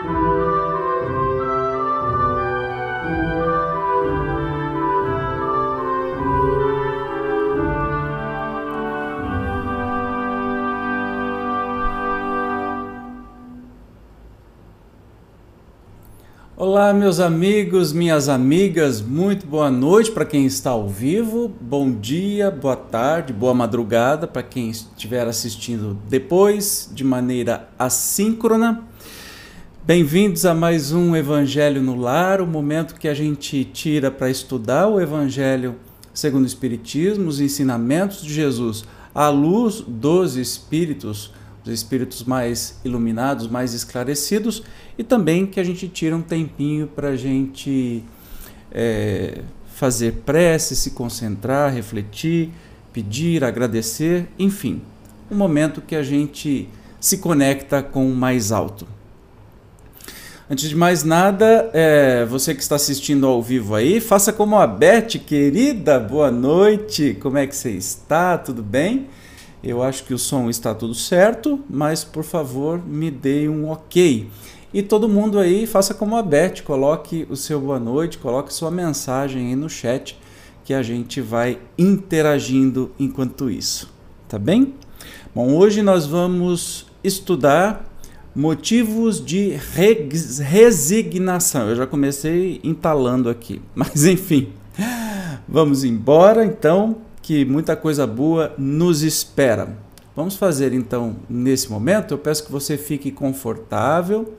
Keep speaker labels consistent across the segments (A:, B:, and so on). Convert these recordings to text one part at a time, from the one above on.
A: Olá, meus amigos, minhas amigas, muito boa noite para quem está ao vivo, bom dia, boa tarde, boa madrugada para quem estiver assistindo depois, de maneira assíncrona. Bem-vindos a mais um Evangelho no Lar, o momento que a gente tira para estudar o Evangelho segundo o Espiritismo, os ensinamentos de Jesus à luz dos Espíritos os espíritos mais iluminados, mais esclarecidos, e também que a gente tira um tempinho para a gente é, fazer prece, se concentrar, refletir, pedir, agradecer, enfim, um momento que a gente se conecta com o mais alto. Antes de mais nada, é, você que está assistindo ao vivo aí, faça como a Beth, querida, boa noite, como é que você está? Tudo bem? Eu acho que o som está tudo certo, mas por favor me dê um ok. E todo mundo aí faça como a Beth, coloque o seu boa noite, coloque sua mensagem aí no chat que a gente vai interagindo enquanto isso, tá bem? Bom, hoje nós vamos estudar motivos de resignação. Eu já comecei entalando aqui, mas enfim. Vamos embora então que muita coisa boa nos espera. Vamos fazer então nesse momento. Eu peço que você fique confortável,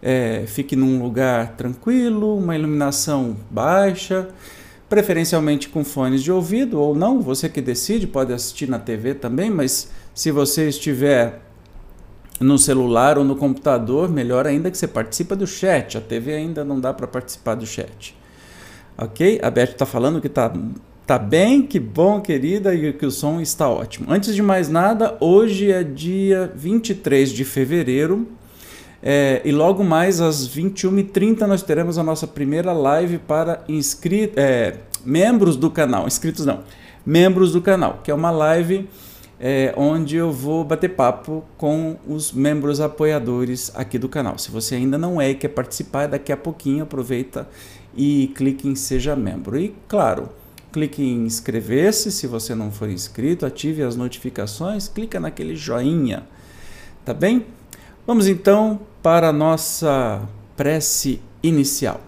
A: é, fique num lugar tranquilo, uma iluminação baixa, preferencialmente com fones de ouvido ou não. Você que decide, pode assistir na TV também, mas se você estiver no celular ou no computador, melhor ainda que você participe do chat. A TV ainda não dá para participar do chat. Ok? A Beth está falando que está Tá bem? Que bom, querida, e que o som está ótimo. Antes de mais nada, hoje é dia 23 de fevereiro é, e logo mais às 21h30 nós teremos a nossa primeira live para inscritos, é, membros do canal. Inscritos não, membros do canal, que é uma live é, onde eu vou bater papo com os membros apoiadores aqui do canal. Se você ainda não é e quer participar, daqui a pouquinho aproveita e clique em Seja Membro. E claro clique em inscrever-se se você não for inscrito, ative as notificações, clica naquele joinha, tá bem? Vamos então para a nossa prece inicial.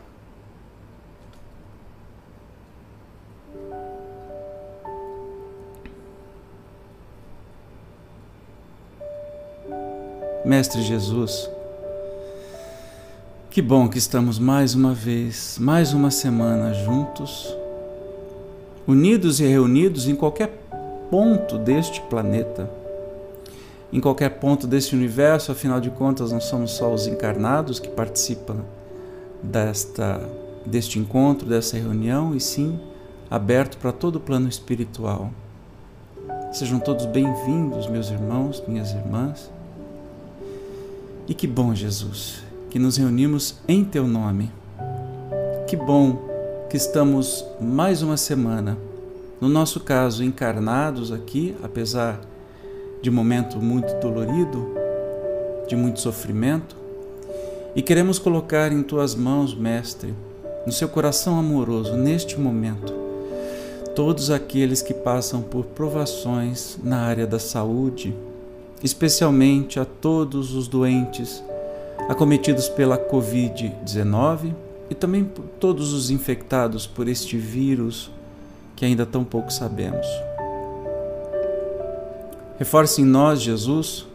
A: Mestre Jesus, que bom que estamos mais uma vez, mais uma semana juntos unidos e reunidos em qualquer ponto deste planeta, em qualquer ponto deste universo, afinal de contas, não somos só os encarnados que participam desta, deste encontro, dessa reunião, e sim aberto para todo o plano espiritual. Sejam todos bem-vindos, meus irmãos, minhas irmãs. E que bom, Jesus, que nos reunimos em Teu nome. Que bom que estamos mais uma semana, no nosso caso, encarnados aqui, apesar de momento muito dolorido, de muito sofrimento, e queremos colocar em tuas mãos, Mestre, no seu coração amoroso, neste momento, todos aqueles que passam por provações na área da saúde, especialmente a todos os doentes acometidos pela Covid-19 e também todos os infectados por este vírus que ainda tão pouco sabemos. Reforce em nós, Jesus,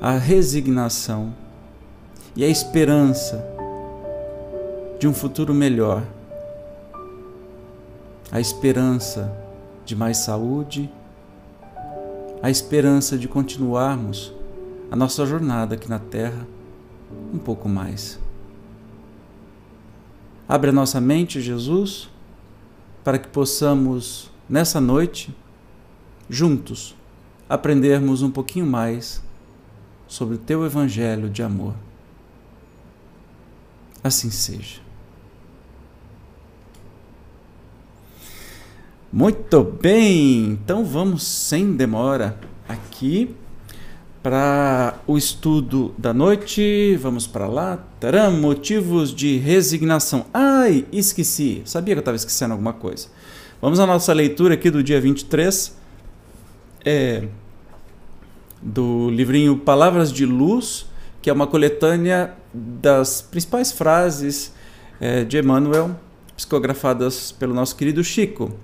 A: a resignação e a esperança de um futuro melhor, a esperança de mais saúde, a esperança de continuarmos a nossa jornada aqui na Terra um pouco mais. Abre a nossa mente, Jesus, para que possamos, nessa noite, juntos, aprendermos um pouquinho mais sobre o teu Evangelho de amor. Assim seja. Muito bem, então vamos sem demora aqui para o estudo da noite. Vamos para lá. Taram, motivos de resignação. Ai, esqueci. Sabia que eu estava esquecendo alguma coisa. Vamos à nossa leitura aqui do dia 23. É, do livrinho Palavras de Luz, que é uma coletânea das principais frases é, de Emmanuel, psicografadas pelo nosso querido Chico.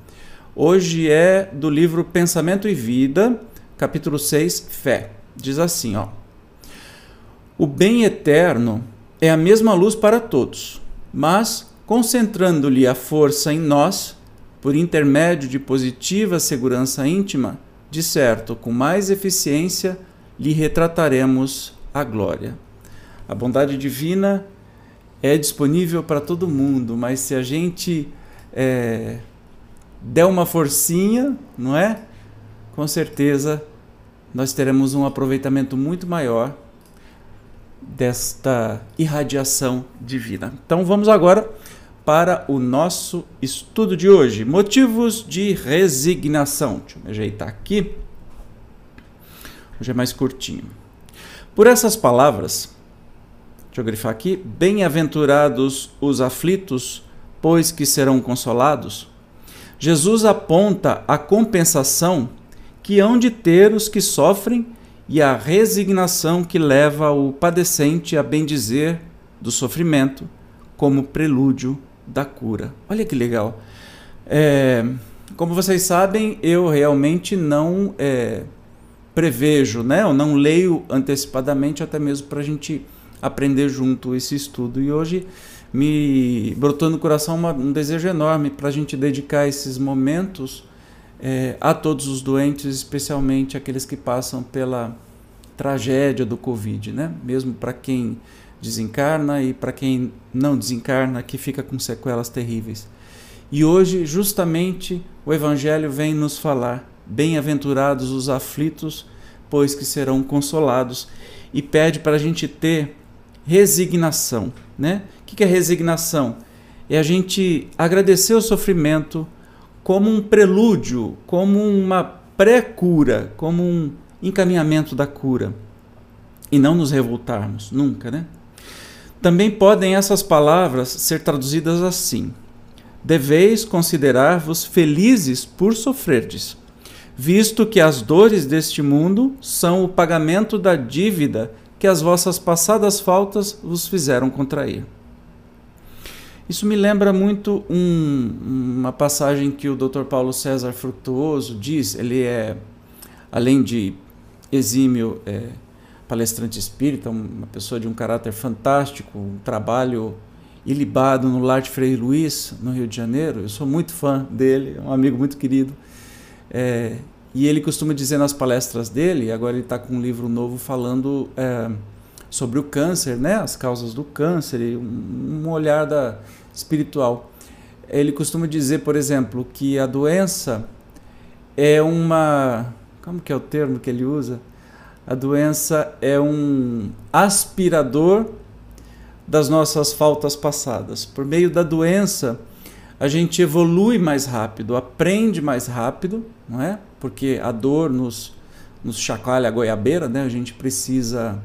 A: Hoje é do livro Pensamento e Vida, capítulo 6, Fé. Diz assim, ó: O bem eterno é a mesma luz para todos, mas concentrando-lhe a força em nós, por intermédio de positiva segurança íntima, de certo, com mais eficiência lhe retrataremos a glória. A bondade divina é disponível para todo mundo, mas se a gente é, der uma forcinha, não é? Com certeza nós teremos um aproveitamento muito maior desta irradiação divina. Então vamos agora para o nosso estudo de hoje. Motivos de resignação. Deixa eu me ajeitar aqui. Hoje é mais curtinho. Por essas palavras, deixa eu grifar aqui: bem-aventurados os aflitos, pois que serão consolados. Jesus aponta a compensação que hão de ter os que sofrem e a resignação que leva o padecente a bendizer do sofrimento como prelúdio da cura. Olha que legal. É, como vocês sabem, eu realmente não é, prevejo, né? Eu não leio antecipadamente, até mesmo para a gente aprender junto esse estudo. E hoje me brotou no coração uma, um desejo enorme para a gente dedicar esses momentos é, a todos os doentes, especialmente aqueles que passam pela tragédia do Covid, né? Mesmo para quem desencarna e para quem não desencarna, que fica com sequelas terríveis. E hoje, justamente, o Evangelho vem nos falar: bem-aventurados os aflitos, pois que serão consolados, e pede para a gente ter resignação. Né? O que é resignação? É a gente agradecer o sofrimento como um prelúdio, como uma pré-cura, como um encaminhamento da cura. E não nos revoltarmos, nunca, né? Também podem essas palavras ser traduzidas assim: Deveis considerar-vos felizes por sofrerdes, visto que as dores deste mundo são o pagamento da dívida que as vossas passadas faltas vos fizeram contrair. Isso me lembra muito um, uma passagem que o Dr. Paulo César Frutuoso diz. Ele é, além de exímio é, palestrante espírita, uma pessoa de um caráter fantástico, um trabalho ilibado no Lar de Frei Luiz, no Rio de Janeiro. Eu sou muito fã dele, é um amigo muito querido. É, e ele costuma dizer nas palestras dele, agora ele está com um livro novo falando é, sobre o câncer, né, as causas do câncer, e um, um olhar da, espiritual. Ele costuma dizer, por exemplo, que a doença é uma. Como que é o termo que ele usa? A doença é um aspirador das nossas faltas passadas. Por meio da doença, a gente evolui mais rápido, aprende mais rápido, não é? Porque a dor nos, nos chacoalha a goiabeira, né? A gente precisa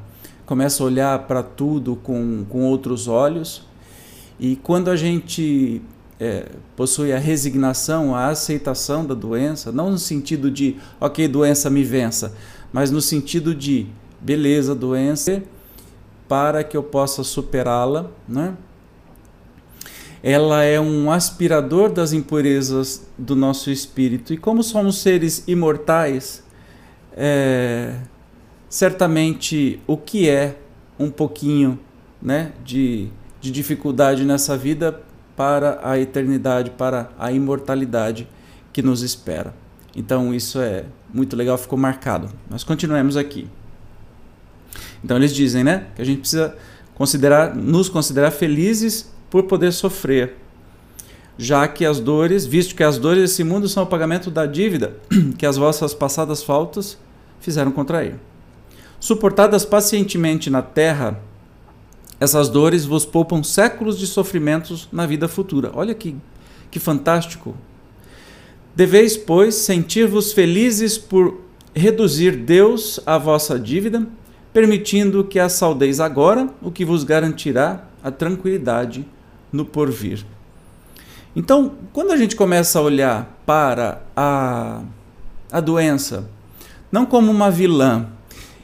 A: começa a olhar para tudo com, com outros olhos. E quando a gente é, possui a resignação, a aceitação da doença, não no sentido de, ok, doença me vença, mas no sentido de, beleza, doença, para que eu possa superá-la, né? Ela é um aspirador das impurezas do nosso espírito. E como somos seres imortais, é, certamente o que é um pouquinho né, de, de dificuldade nessa vida para a eternidade, para a imortalidade que nos espera. Então isso é muito legal, ficou marcado. Mas continuemos aqui. Então eles dizem, né, que a gente precisa considerar, nos considerar felizes por poder sofrer, já que as dores, visto que as dores desse mundo são o pagamento da dívida que as vossas passadas faltas fizeram contrair. Suportadas pacientemente na terra, essas dores vos poupam séculos de sofrimentos na vida futura. Olha que, que fantástico Deveis, pois, sentir-vos felizes por reduzir Deus a vossa dívida, permitindo que a saldeis agora, o que vos garantirá a tranquilidade no porvir. Então, quando a gente começa a olhar para a, a doença, não como uma vilã,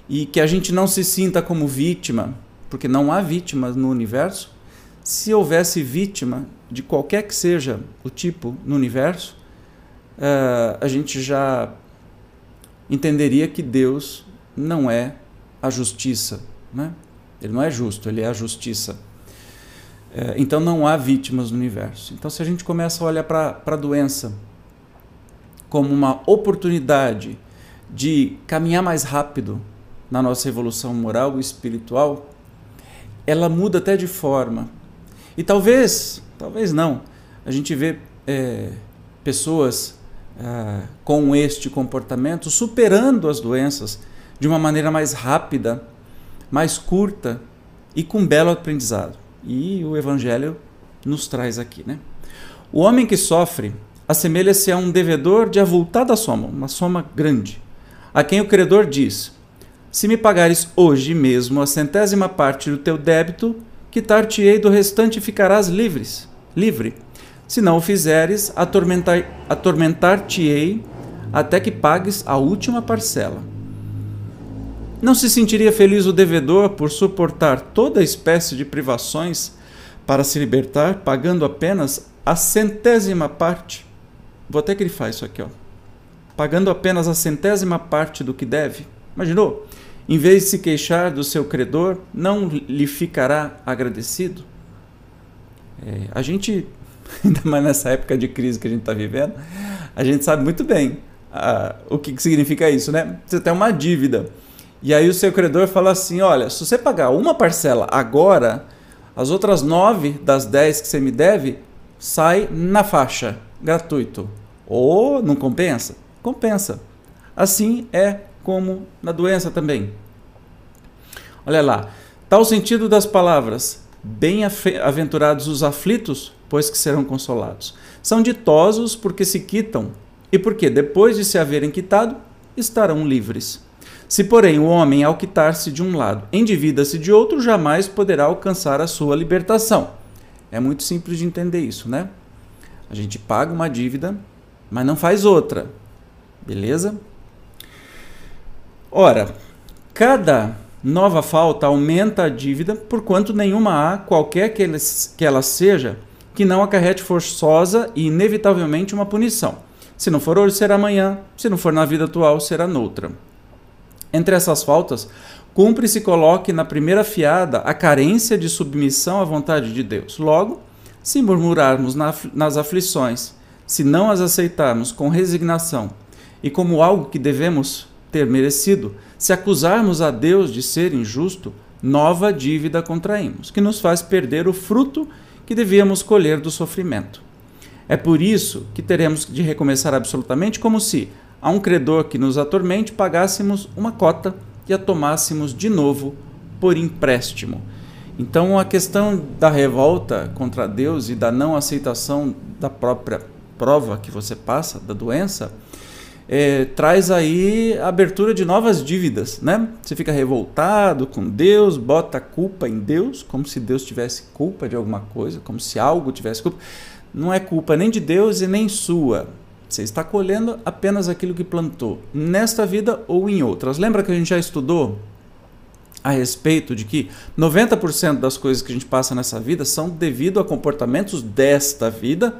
A: e que a gente não se sinta como vítima, porque não há vítimas no universo, se houvesse vítima de qualquer que seja o tipo no universo, uh, a gente já entenderia que Deus não é a justiça. Né? Ele não é justo, ele é a justiça. Uh, então não há vítimas no universo. Então, se a gente começa a olhar para a doença como uma oportunidade de caminhar mais rápido na nossa evolução moral e espiritual, ela muda até de forma. E talvez, talvez não, a gente vê é, pessoas ah, com este comportamento superando as doenças de uma maneira mais rápida, mais curta e com belo aprendizado. E o Evangelho nos traz aqui. Né? O homem que sofre assemelha-se a um devedor de avultada soma, uma soma grande, a quem o credor diz: Se me pagares hoje mesmo a centésima parte do teu débito, quitar-te-ei do restante e ficarás livres, livre. Se não o fizeres, atormentar-te-ei até que pagues a última parcela. Não se sentiria feliz o devedor por suportar toda espécie de privações para se libertar, pagando apenas a centésima parte? Vou até grifar isso aqui, ó. Pagando apenas a centésima parte do que deve. Imaginou? Em vez de se queixar do seu credor, não lhe ficará agradecido? É, a gente ainda mais nessa época de crise que a gente está vivendo, a gente sabe muito bem uh, o que, que significa isso, né? Você tem uma dívida. E aí o seu credor fala assim: olha, se você pagar uma parcela agora, as outras nove das dez que você me deve sai na faixa, gratuito. Ou não compensa? Compensa. Assim é como na doença também. Olha lá, tal sentido das palavras: bem-aventurados os aflitos, pois que serão consolados. São ditosos porque se quitam, e porque, depois de se haverem quitado, estarão livres. Se, porém, o homem, ao quitar-se de um lado, endivida-se de outro, jamais poderá alcançar a sua libertação. É muito simples de entender isso, né? A gente paga uma dívida, mas não faz outra. Beleza? Ora, cada nova falta aumenta a dívida, porquanto nenhuma há, qualquer que ela seja, que não acarrete forçosa e inevitavelmente uma punição. Se não for hoje, será amanhã. Se não for na vida atual, será noutra. Entre essas faltas, cumpre se coloque na primeira fiada a carência de submissão à vontade de Deus. Logo, se murmurarmos nas aflições, se não as aceitarmos com resignação e como algo que devemos ter merecido, se acusarmos a Deus de ser injusto, nova dívida contraímos, que nos faz perder o fruto que devíamos colher do sofrimento. É por isso que teremos de recomeçar absolutamente como se, a um credor que nos atormente, pagássemos uma cota e a tomássemos de novo por empréstimo. Então, a questão da revolta contra Deus e da não aceitação da própria prova que você passa, da doença, é, traz aí a abertura de novas dívidas, né? Você fica revoltado com Deus, bota a culpa em Deus, como se Deus tivesse culpa de alguma coisa, como se algo tivesse culpa. Não é culpa nem de Deus e nem sua. Você está colhendo apenas aquilo que plantou, nesta vida ou em outras. Lembra que a gente já estudou a respeito de que 90% das coisas que a gente passa nessa vida são devido a comportamentos desta vida.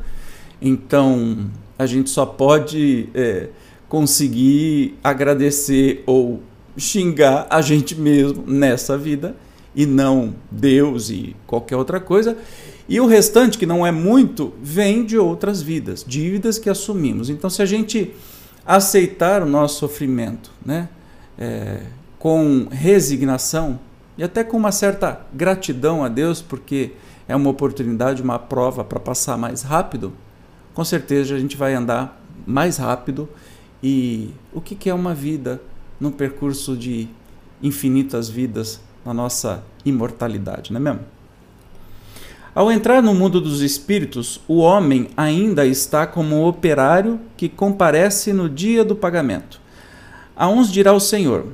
A: Então, a gente só pode é, conseguir agradecer ou xingar a gente mesmo nessa vida e não Deus e qualquer outra coisa. E o restante, que não é muito, vem de outras vidas, dívidas que assumimos. Então, se a gente aceitar o nosso sofrimento né, é, com resignação e até com uma certa gratidão a Deus, porque é uma oportunidade, uma prova para passar mais rápido, com certeza a gente vai andar mais rápido e o que é uma vida no percurso de infinitas vidas na nossa imortalidade, não é mesmo? Ao entrar no mundo dos espíritos, o homem ainda está como operário que comparece no dia do pagamento. A uns dirá o Senhor: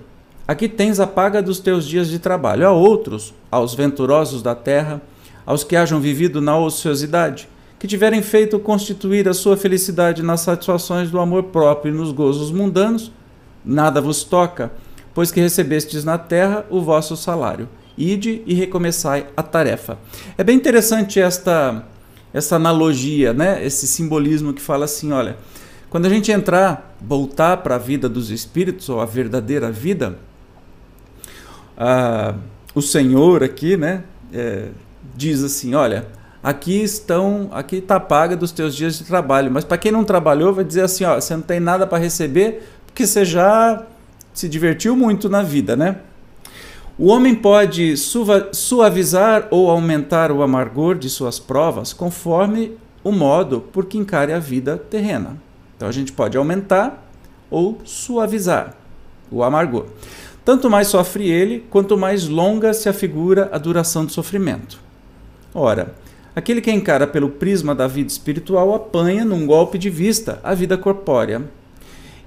A: Aqui tens a paga dos teus dias de trabalho. A outros, aos venturosos da terra, aos que hajam vivido na ociosidade, que tiverem feito constituir a sua felicidade nas satisfações do amor próprio e nos gozos mundanos, nada vos toca, pois que recebestes na terra o vosso salário. Ide e recomeçai a tarefa. É bem interessante esta essa analogia, né? Esse simbolismo que fala assim, olha, quando a gente entrar, voltar para a vida dos espíritos ou a verdadeira vida, ah, o Senhor aqui, né, é, diz assim, olha, aqui estão, aqui está paga dos teus dias de trabalho, mas para quem não trabalhou vai dizer assim, ó, você não tem nada para receber porque você já se divertiu muito na vida, né? O homem pode suavizar ou aumentar o amargor de suas provas conforme o modo por que encare a vida terrena. Então a gente pode aumentar ou suavizar o amargor. Tanto mais sofre ele, quanto mais longa se afigura a duração do sofrimento. Ora, aquele que encara pelo prisma da vida espiritual apanha, num golpe de vista, a vida corpórea.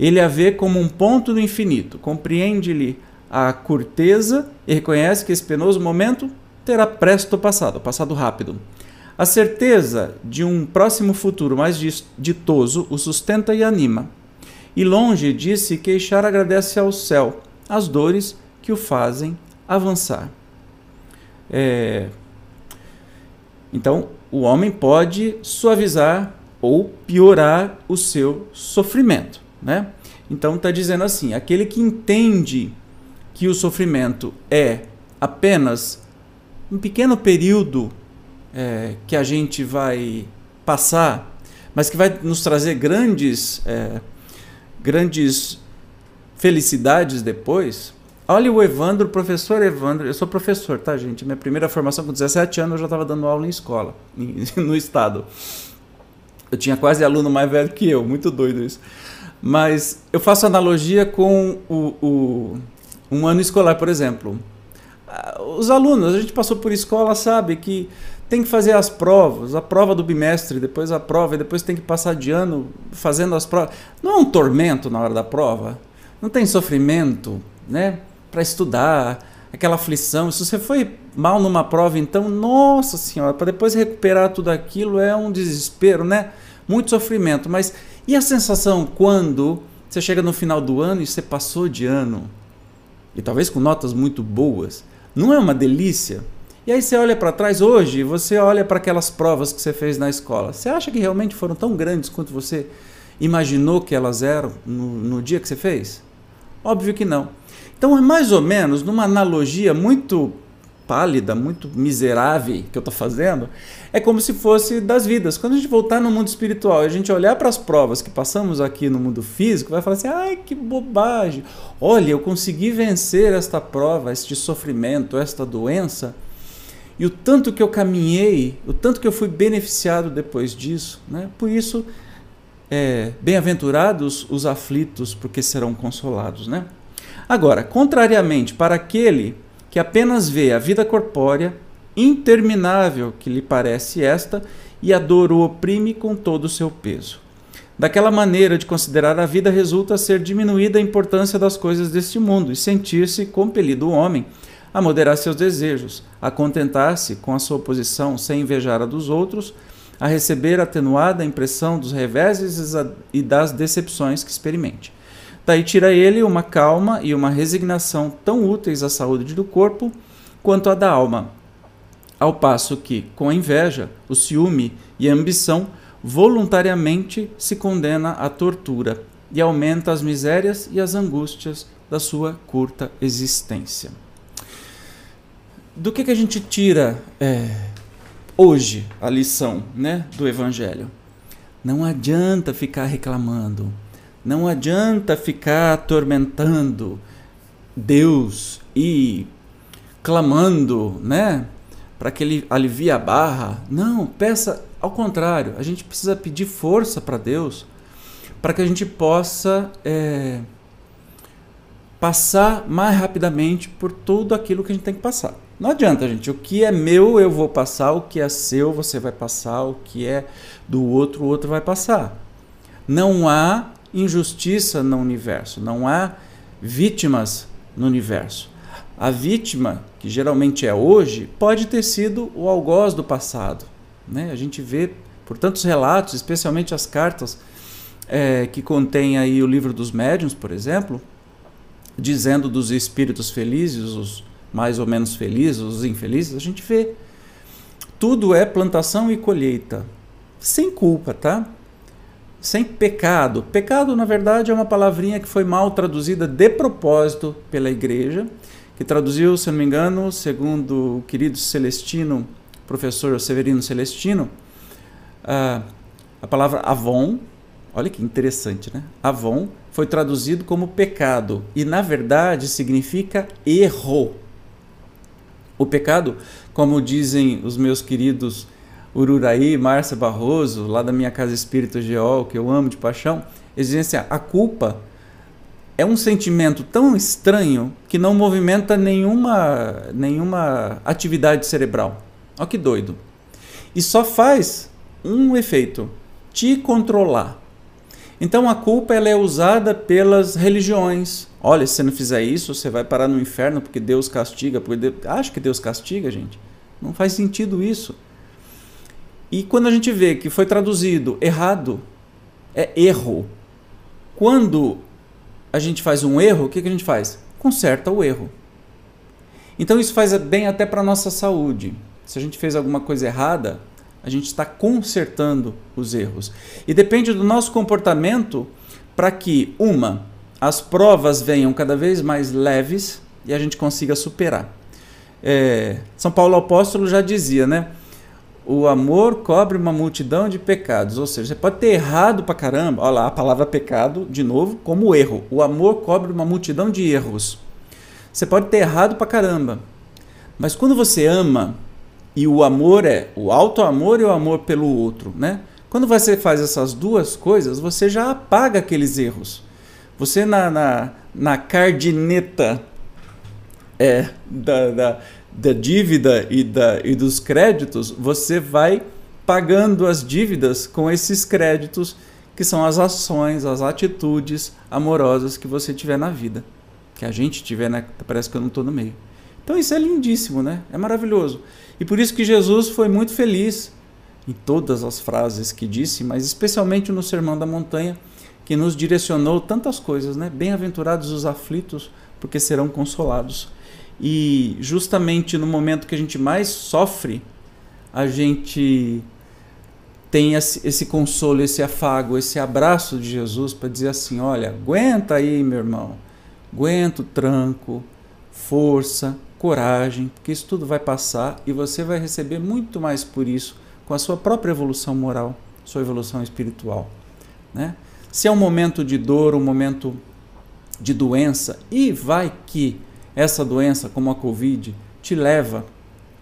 A: Ele a vê como um ponto do infinito, compreende-lhe a curteza e reconhece que esse penoso momento terá presto passado, passado rápido. A certeza de um próximo futuro mais ditoso o sustenta e anima. E longe de se queixar, agradece ao céu as dores que o fazem avançar. É... Então, o homem pode suavizar ou piorar o seu sofrimento, né? Então está dizendo assim, aquele que entende que o sofrimento é apenas um pequeno período é, que a gente vai passar, mas que vai nos trazer grandes, é, grandes felicidades depois. Olha o Evandro, professor Evandro. Eu sou professor, tá, gente? Minha primeira formação com 17 anos eu já estava dando aula em escola, no estado. Eu tinha quase aluno mais velho que eu, muito doido isso. Mas eu faço analogia com o, o um ano escolar, por exemplo. Ah, os alunos, a gente passou por escola, sabe que tem que fazer as provas, a prova do bimestre, depois a prova, e depois tem que passar de ano fazendo as provas. Não é um tormento na hora da prova? Não tem sofrimento, né? Para estudar, aquela aflição. Se você foi mal numa prova, então, nossa senhora, para depois recuperar tudo aquilo é um desespero, né? Muito sofrimento. Mas e a sensação quando você chega no final do ano e você passou de ano? e talvez com notas muito boas, não é uma delícia? E aí você olha para trás hoje, você olha para aquelas provas que você fez na escola. Você acha que realmente foram tão grandes quanto você imaginou que elas eram no, no dia que você fez? Óbvio que não. Então é mais ou menos numa analogia muito pálida, muito miserável que eu estou fazendo, é como se fosse das vidas. Quando a gente voltar no mundo espiritual a gente olhar para as provas que passamos aqui no mundo físico, vai falar assim: ai, que bobagem! Olha, eu consegui vencer esta prova, este sofrimento, esta doença, e o tanto que eu caminhei, o tanto que eu fui beneficiado depois disso. Né? Por isso, é, bem-aventurados os aflitos, porque serão consolados. Né? Agora, contrariamente para aquele que apenas vê a vida corpórea, interminável que lhe parece esta, e a dor o oprime com todo o seu peso. Daquela maneira de considerar a vida resulta ser diminuída a importância das coisas deste mundo e sentir-se compelido o homem a moderar seus desejos, a contentar-se com a sua posição sem invejar a dos outros, a receber atenuada a impressão dos reveses e das decepções que experimente. Daí tira ele uma calma e uma resignação tão úteis à saúde do corpo quanto à da alma. Ao passo que, com a inveja, o ciúme e a ambição, voluntariamente se condena à tortura e aumenta as misérias e as angústias da sua curta existência. Do que, que a gente tira é, hoje a lição né, do Evangelho? Não adianta ficar reclamando não adianta ficar atormentando Deus e clamando, né? Para que ele alivie a barra. Não, peça ao contrário. A gente precisa pedir força para Deus para que a gente possa é, passar mais rapidamente por tudo aquilo que a gente tem que passar. Não adianta, gente. O que é meu eu vou passar, o que é seu você vai passar, o que é do outro o outro vai passar. Não há injustiça no universo, não há vítimas no universo. A vítima, que geralmente é hoje, pode ter sido o algoz do passado. Né? A gente vê por tantos relatos, especialmente as cartas é, que contém aí o livro dos médiuns, por exemplo, dizendo dos espíritos felizes, os mais ou menos felizes, os infelizes, a gente vê. Tudo é plantação e colheita, sem culpa, tá? Sem pecado. Pecado, na verdade, é uma palavrinha que foi mal traduzida de propósito pela igreja, que traduziu, se não me engano, segundo o querido Celestino, professor Severino Celestino, a, a palavra avon, olha que interessante, né? Avon foi traduzido como pecado e, na verdade, significa erro. O pecado, como dizem os meus queridos Ururaí, Márcia Barroso, lá da minha casa Espírito Geol, que eu amo de paixão, eles dizem assim: a culpa é um sentimento tão estranho que não movimenta nenhuma, nenhuma atividade cerebral. Olha que doido. E só faz um efeito: te controlar. Então a culpa ela é usada pelas religiões. Olha, se você não fizer isso, você vai parar no inferno porque Deus castiga. Porque Deus... Acha que Deus castiga, gente? Não faz sentido isso. E quando a gente vê que foi traduzido errado, é erro. Quando a gente faz um erro, o que, que a gente faz? Conserta o erro. Então isso faz bem até para a nossa saúde. Se a gente fez alguma coisa errada, a gente está consertando os erros. E depende do nosso comportamento para que, uma, as provas venham cada vez mais leves e a gente consiga superar. É, São Paulo Apóstolo já dizia, né? O amor cobre uma multidão de pecados. Ou seja, você pode ter errado pra caramba. Olha lá, a palavra pecado, de novo, como erro. O amor cobre uma multidão de erros. Você pode ter errado pra caramba. Mas quando você ama, e o amor é o alto amor e o amor pelo outro, né? Quando você faz essas duas coisas, você já apaga aqueles erros. Você na, na, na cardineta é, da, da da dívida e, da, e dos créditos, você vai pagando as dívidas com esses créditos, que são as ações, as atitudes amorosas que você tiver na vida. Que a gente tiver, né? Parece que eu não estou no meio. Então isso é lindíssimo, né? É maravilhoso. E por isso que Jesus foi muito feliz em todas as frases que disse, mas especialmente no Sermão da Montanha, que nos direcionou tantas coisas, né? Bem-aventurados os aflitos, porque serão consolados. E justamente no momento que a gente mais sofre, a gente tem esse, consolo, esse afago, esse abraço de Jesus para dizer assim: olha, aguenta aí, meu irmão, aguenta o tranco, força, coragem, porque isso tudo vai passar e você vai receber muito mais por isso com a sua própria evolução moral, sua evolução espiritual. Né? Se é um momento de dor, um momento de doença, e vai que essa doença, como a Covid, te leva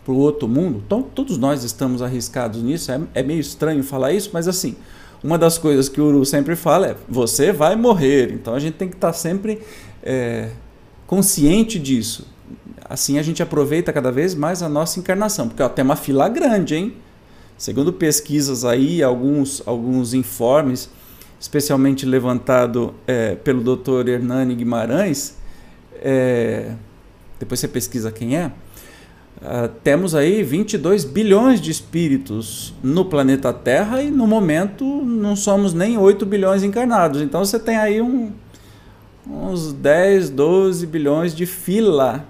A: para o outro mundo, então todos nós estamos arriscados nisso. É, é, meio estranho falar isso, mas assim, uma das coisas que o Uru sempre fala é: você vai morrer. Então a gente tem que estar tá sempre é, consciente disso. Assim a gente aproveita cada vez mais a nossa encarnação, porque ó, tem uma fila grande, hein? Segundo pesquisas aí, alguns, alguns informes, especialmente levantado é, pelo Dr. Hernani Guimarães, é, depois você pesquisa quem é, uh, temos aí 22 bilhões de espíritos no planeta Terra e no momento não somos nem 8 bilhões encarnados. Então você tem aí um, uns 10, 12 bilhões de fila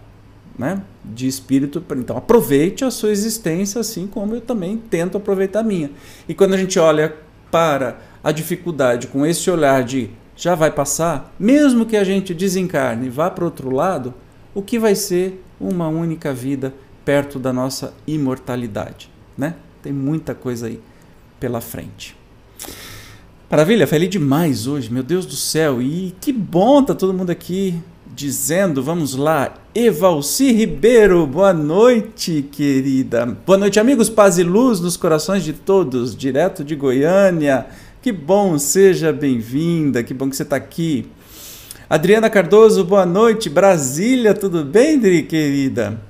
A: né, de espírito. Então aproveite a sua existência assim como eu também tento aproveitar a minha. E quando a gente olha para a dificuldade com esse olhar de já vai passar, mesmo que a gente desencarne e vá para outro lado, o que vai ser uma única vida perto da nossa imortalidade, né? Tem muita coisa aí pela frente. Maravilha, falei demais hoje, meu Deus do céu. E que bom tá todo mundo aqui dizendo, vamos lá. Evalci Ribeiro, boa noite, querida. Boa noite, amigos. Paz e luz nos corações de todos, direto de Goiânia. Que bom, seja bem-vinda, que bom que você está aqui. Adriana Cardoso, boa noite. Brasília, tudo bem, Dri, querida?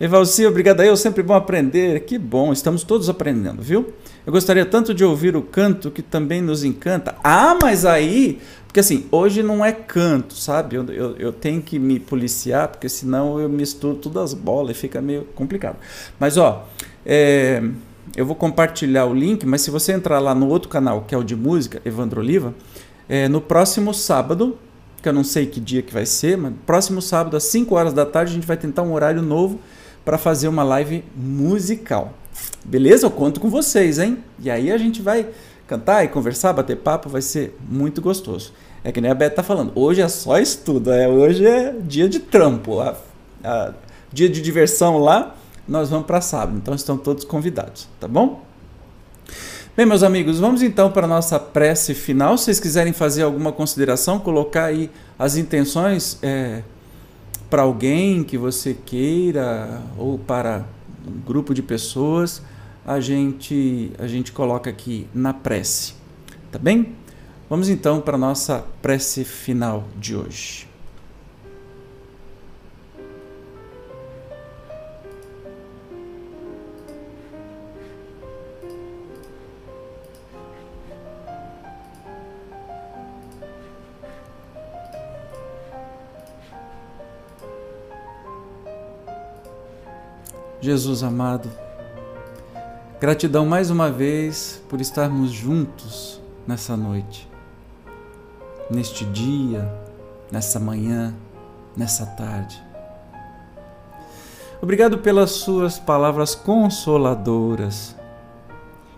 A: Evalci, obrigada. Eu sempre bom aprender. Que bom, estamos todos aprendendo, viu? Eu gostaria tanto de ouvir o canto que também nos encanta. Ah, mas aí Porque assim, hoje não é canto, sabe? Eu, eu, eu, tenho que me policiar, porque senão eu misturo todas as bolas e fica meio complicado. Mas ó, é, eu vou compartilhar o link, mas se você entrar lá no outro canal, que é o de música, Evandro Oliva, é, no próximo sábado, que eu não sei que dia que vai ser, mas próximo sábado, às 5 horas da tarde, a gente vai tentar um horário novo para fazer uma live musical. Beleza? Eu conto com vocês, hein? E aí a gente vai cantar e conversar, bater papo, vai ser muito gostoso. É que nem a Beth tá falando, hoje é só estudo, é, hoje é dia de trampo, a, a, dia de diversão lá, nós vamos para sábado, então estão todos convidados, tá bom? Bem, meus amigos, vamos então para a nossa prece final. Se vocês quiserem fazer alguma consideração, colocar aí as intenções é, para alguém que você queira ou para um grupo de pessoas, a gente, a gente coloca aqui na prece. Tá bem? Vamos então para a nossa prece final de hoje. Jesus amado, gratidão mais uma vez por estarmos juntos nessa noite, neste dia, nessa manhã, nessa tarde. Obrigado pelas Suas palavras consoladoras,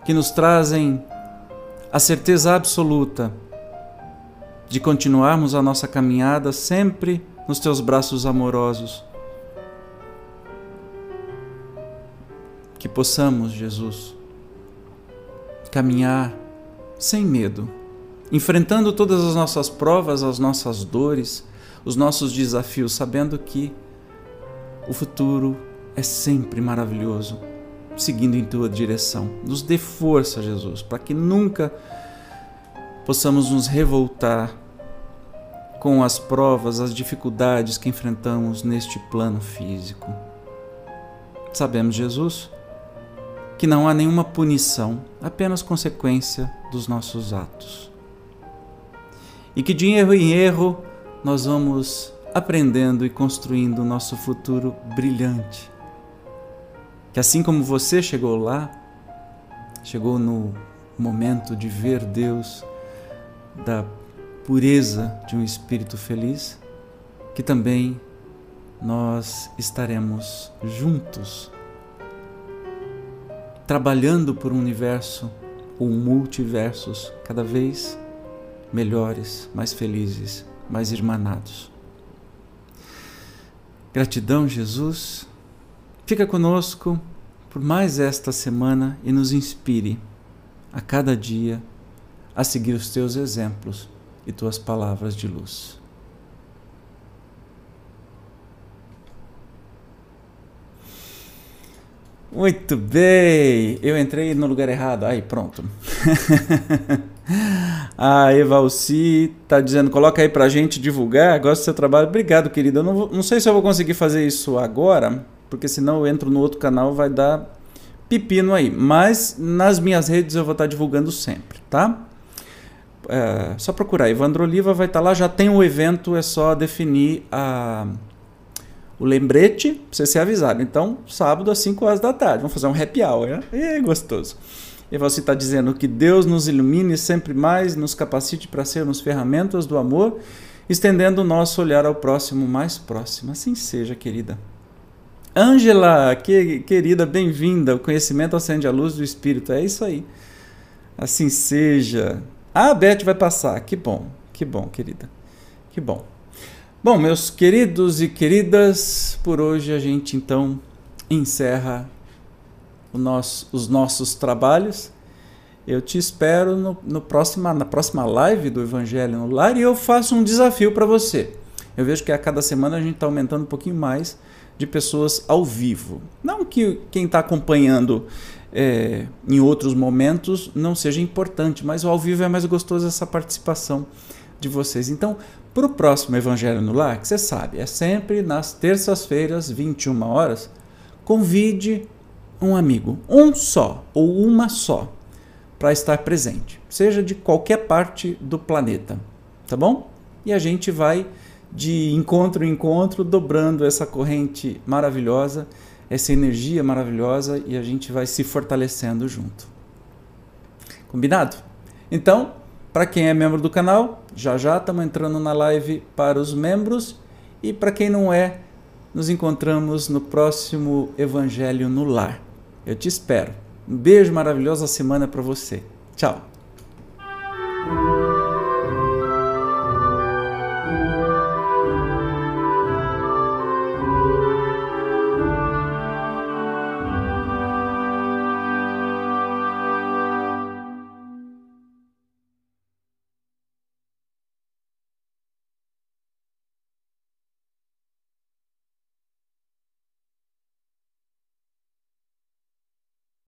A: que nos trazem a certeza absoluta de continuarmos a nossa caminhada sempre nos Teus braços amorosos que possamos, Jesus, caminhar sem medo, enfrentando todas as nossas provas, as nossas dores, os nossos desafios, sabendo que o futuro é sempre maravilhoso, seguindo em tua direção. Nos dê força, Jesus, para que nunca possamos nos revoltar com as provas, as dificuldades que enfrentamos neste plano físico. Sabemos, Jesus, que não há nenhuma punição, apenas consequência dos nossos atos. E que de erro em erro nós vamos aprendendo e construindo o nosso futuro brilhante. Que assim como você chegou lá, chegou no momento de ver Deus, da pureza de um espírito feliz, que também nós estaremos juntos trabalhando por um universo ou multiversos cada vez melhores, mais felizes, mais irmanados. Gratidão, Jesus. Fica conosco por mais esta semana e nos inspire a cada dia a seguir os teus exemplos e tuas palavras de luz. Muito bem, eu entrei no lugar errado. Aí, pronto. a Eva Alci está dizendo: coloca aí para a gente divulgar. Gosto do seu trabalho. Obrigado, querida. Eu não, não sei se eu vou conseguir fazer isso agora, porque senão eu entro no outro canal vai dar pepino aí. Mas nas minhas redes eu vou estar tá divulgando sempre, tá? É, só procurar. Evandro Oliva vai estar tá lá. Já tem o um evento, é só definir a o lembrete para você ser avisado. Então, sábado às 5 horas da tarde, vamos fazer um happy hour, né? É gostoso. E você está dizendo que Deus nos ilumine sempre mais, nos capacite para sermos ferramentas do amor, estendendo o nosso olhar ao próximo mais próximo. Assim seja, querida. Ângela, que, querida, bem-vinda. O conhecimento acende a luz do Espírito. É isso aí. Assim seja. Ah, a Beth vai passar. Que bom, que bom, querida. Que bom. Bom, meus queridos e queridas, por hoje a gente então encerra nosso, os nossos trabalhos. Eu te espero no, no próxima, na próxima live do Evangelho no Lar e eu faço um desafio para você. Eu vejo que a cada semana a gente está aumentando um pouquinho mais de pessoas ao vivo. Não que quem está acompanhando é, em outros momentos não seja importante, mas ao vivo é mais gostoso essa participação de vocês. Então, para o próximo Evangelho no Lar, que você sabe, é sempre nas terças-feiras, 21 horas, convide um amigo, um só ou uma só, para estar presente, seja de qualquer parte do planeta. tá bom? E a gente vai de encontro em encontro dobrando essa corrente maravilhosa, essa energia maravilhosa e a gente vai se fortalecendo junto. Combinado? Então, para quem é membro do canal, já já estamos entrando na live para os membros e para quem não é, nos encontramos no próximo Evangelho no Lar. Eu te espero. Um beijo maravilhosa semana para você. Tchau.